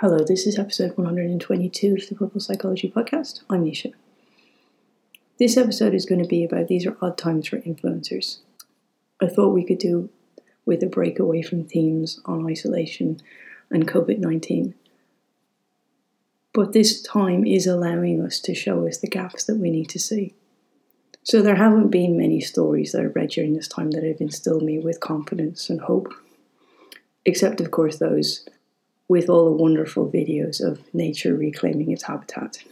Hello, this is episode 122 of the Purple Psychology Podcast. I'm Nisha. This episode is going to be about these are odd times for influencers. I thought we could do with a break away from themes on isolation and COVID 19. But this time is allowing us to show us the gaps that we need to see. So there haven't been many stories that I've read during this time that have instilled me with confidence and hope, except, of course, those with all the wonderful videos of nature reclaiming its habitat.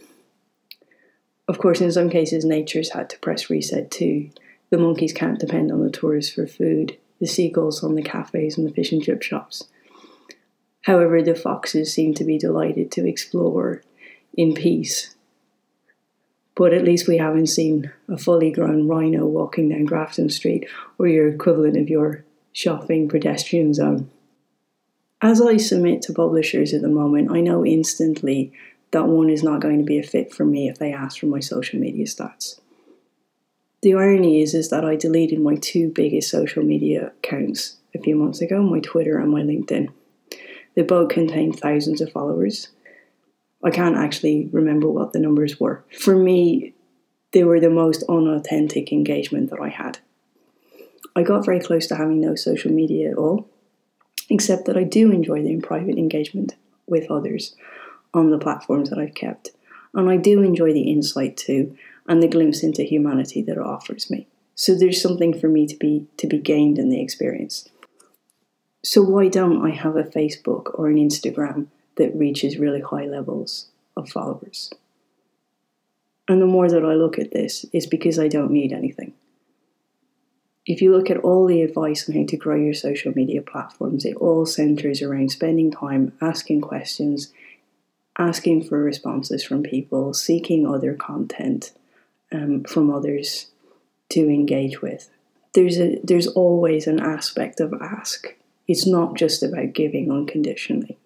Of course, in some cases, nature's had to press reset too. The monkeys can't depend on the tourists for food, the seagulls on the cafes and the fish and chip shops. However, the foxes seem to be delighted to explore in peace. But at least we haven't seen a fully grown rhino walking down Grafton Street or your equivalent of your shopping pedestrian zone. As I submit to publishers at the moment, I know instantly that one is not going to be a fit for me if they ask for my social media stats. The irony is, is that I deleted my two biggest social media accounts a few months ago, my Twitter and my LinkedIn. They both contain thousands of followers. I can't actually remember what the numbers were. For me, they were the most unauthentic engagement that I had. I got very close to having no social media at all, except that I do enjoy the private engagement with others on the platforms that I've kept. And I do enjoy the insight too and the glimpse into humanity that it offers me. So there's something for me to be to be gained in the experience. So why don't I have a Facebook or an Instagram that reaches really high levels of followers? And the more that I look at this is because I don't need anything if you look at all the advice on how to grow your social media platforms, it all centers around spending time asking questions, asking for responses from people, seeking other content um, from others to engage with. There's a there's always an aspect of ask. It's not just about giving unconditionally.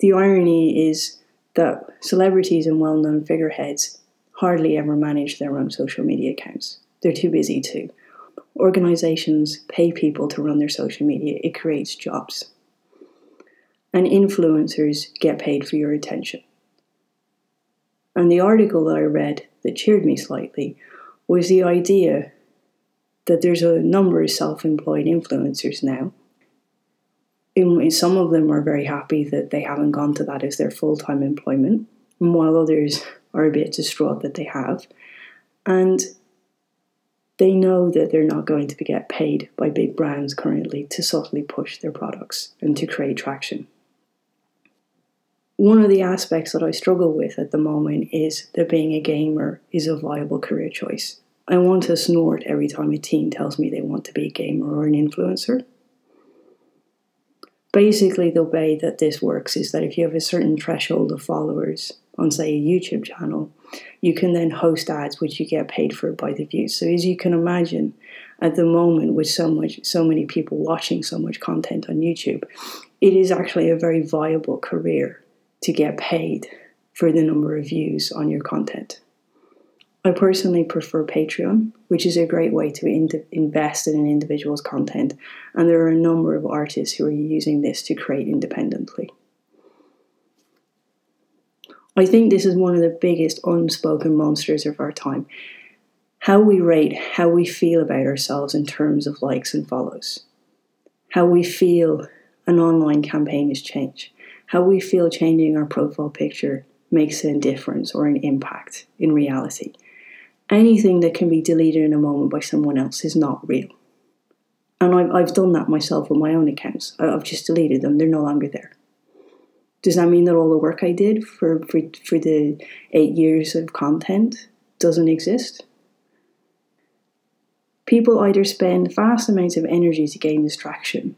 The irony is that celebrities and well-known figureheads hardly ever manage their own social media accounts. They're too busy to organizations pay people to run their social media, it creates jobs. And influencers get paid for your attention. And the article that I read that cheered me slightly was the idea that there's a number of self employed influencers now. And some of them are very happy that they haven't gone to that as their full time employment, while others are a bit distraught that they have. And they know that they're not going to get paid by big brands currently to subtly push their products and to create traction. One of the aspects that I struggle with at the moment is that being a gamer is a viable career choice. I want to snort every time a teen tells me they want to be a gamer or an influencer. Basically, the way that this works is that if you have a certain threshold of followers on, say, a YouTube channel, you can then host ads which you get paid for by the views. So as you can imagine, at the moment with so much so many people watching so much content on YouTube, it is actually a very viable career to get paid for the number of views on your content. I personally prefer Patreon, which is a great way to in- invest in an individual's content, and there are a number of artists who are using this to create independently. I think this is one of the biggest unspoken monsters of our time. How we rate how we feel about ourselves in terms of likes and follows. How we feel an online campaign is change. How we feel changing our profile picture makes a difference or an impact in reality. Anything that can be deleted in a moment by someone else is not real. And I've, I've done that myself with my own accounts. I've just deleted them, they're no longer there does that mean that all the work I did for, for, for the eight years of content doesn't exist? People either spend vast amounts of energy to gain distraction,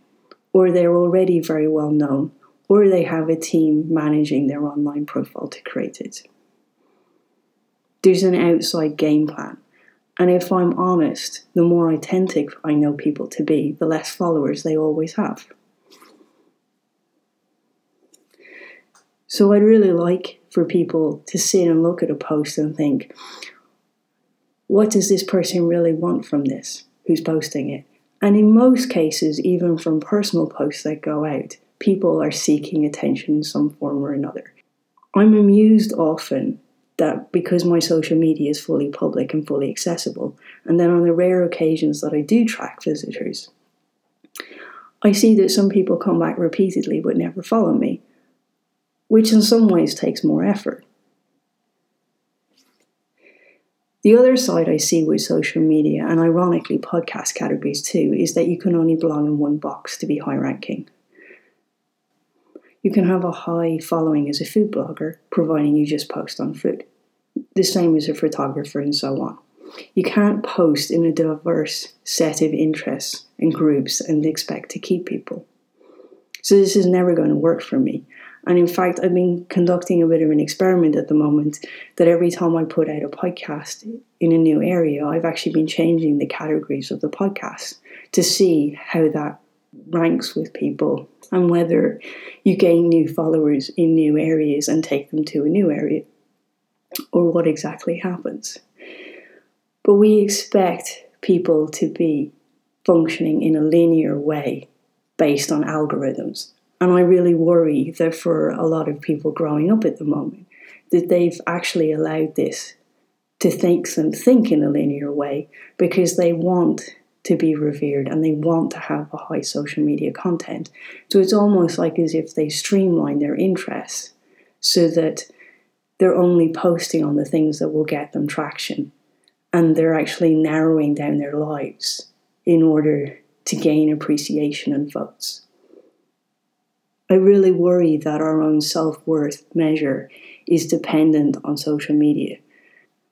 or they're already very well known, or they have a team managing their online profile to create it. There's an outside game plan. And if I'm honest, the more authentic I know people to be, the less followers they always have. So I'd really like for people to sit and look at a post and think, what does this person really want from this? Who's posting it? And in most cases, even from personal posts that go out, people are seeking attention in some form or another. I'm amused often that because my social media is fully public and fully accessible, and then on the rare occasions that I do track visitors, I see that some people come back repeatedly but never follow me, which in some ways takes more effort. The other side I see with social media, and ironically podcast categories too, is that you can only belong in one box to be high ranking. You can have a high following as a food blogger, providing you just post on food. The same as a photographer and so on. You can't post in a diverse set of interests and groups and expect to keep people. So this is never going to work for me. And in fact, I've been conducting a bit of an experiment at the moment that every time I put out a podcast in a new area, I've actually been changing the categories of the podcast to see how that ranks with people and whether you gain new followers in new areas and take them to a new area or what exactly happens. But we expect people to be functioning in a linear way based on algorithms. And I really worry that for a lot of people growing up at the moment, that they've actually allowed this to think them think in a linear way because they want to be revered and they want to have a high social media content. So it's almost like as if they streamline their interests so that they're only posting on the things that will get them traction and they're actually narrowing down their lives in order to gain appreciation and votes. I really worry that our own self worth measure is dependent on social media.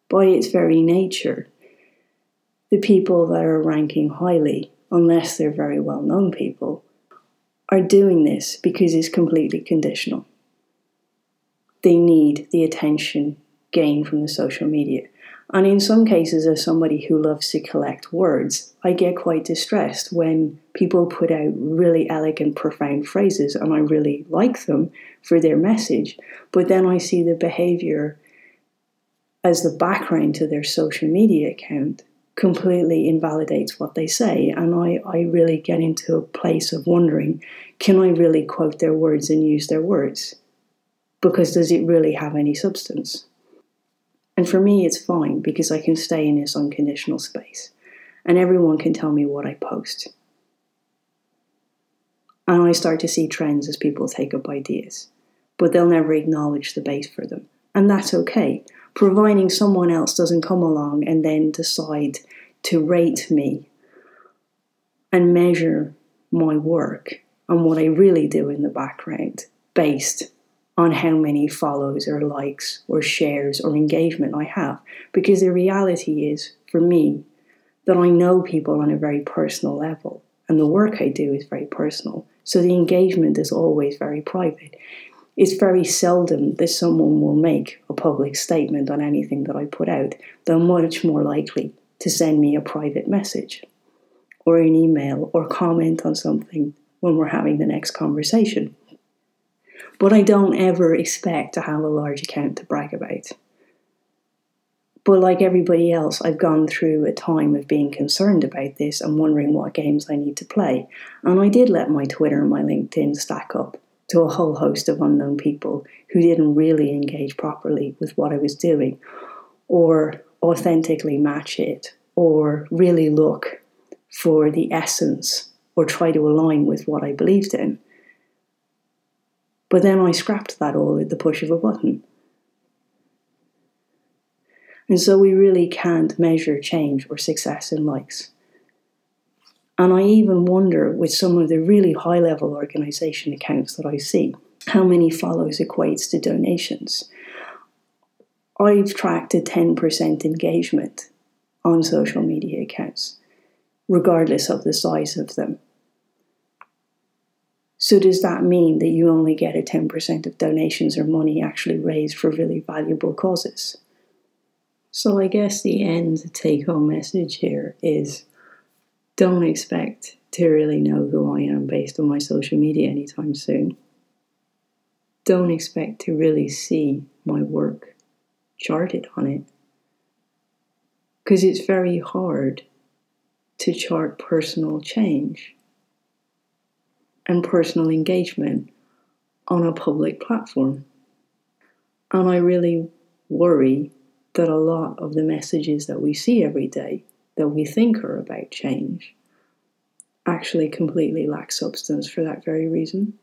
By its very nature, the people that are ranking highly, unless they're very well known people, are doing this because it's completely conditional. They need the attention gained from the social media. And in some cases, as somebody who loves to collect words, I get quite distressed when people put out really elegant, profound phrases, and I really like them for their message. But then I see the behavior as the background to their social media account completely invalidates what they say. And I, I really get into a place of wondering can I really quote their words and use their words? Because does it really have any substance? And for me, it's fine because I can stay in this unconditional space and everyone can tell me what I post. And I start to see trends as people take up ideas, but they'll never acknowledge the base for them. And that's okay providing someone else doesn't come along and then decide to rate me and measure my work and what I really do in the background based on how many follows or likes or shares or engagement I have. Because the reality is, for me, that I know people on a very personal level and the work I do is very personal. So the engagement is always very private it's very seldom that someone will make a public statement on anything that I put out. They're much more likely to send me a private message or an email or comment on something when we're having the next conversation. But I don't ever expect to have a large account to brag about. But like everybody else, I've gone through a time of being concerned about this and wondering what games I need to play. And I did let my Twitter and my LinkedIn stack up to a whole host of unknown people who didn't really engage properly with what I was doing or authentically match it or really look for the essence or try to align with what I believed in. But then I scrapped that all at the push of a button. And so we really can't measure change or success in likes. And I even wonder with some of the really high level organization accounts that I see, how many follows equates to donations. I've tracked a 10% engagement on social media accounts, regardless of the size of them. So, does that mean that you only get a 10% of donations or money actually raised for really valuable causes? So, I guess the end take home message here is don't expect to really know who I am based on my social media anytime soon. Don't expect to really see my work charted on it. Because it's very hard to chart personal change. And personal engagement on a public platform. And I really worry that a lot of the messages that we see every day that we think are about change actually completely lack substance for that very reason.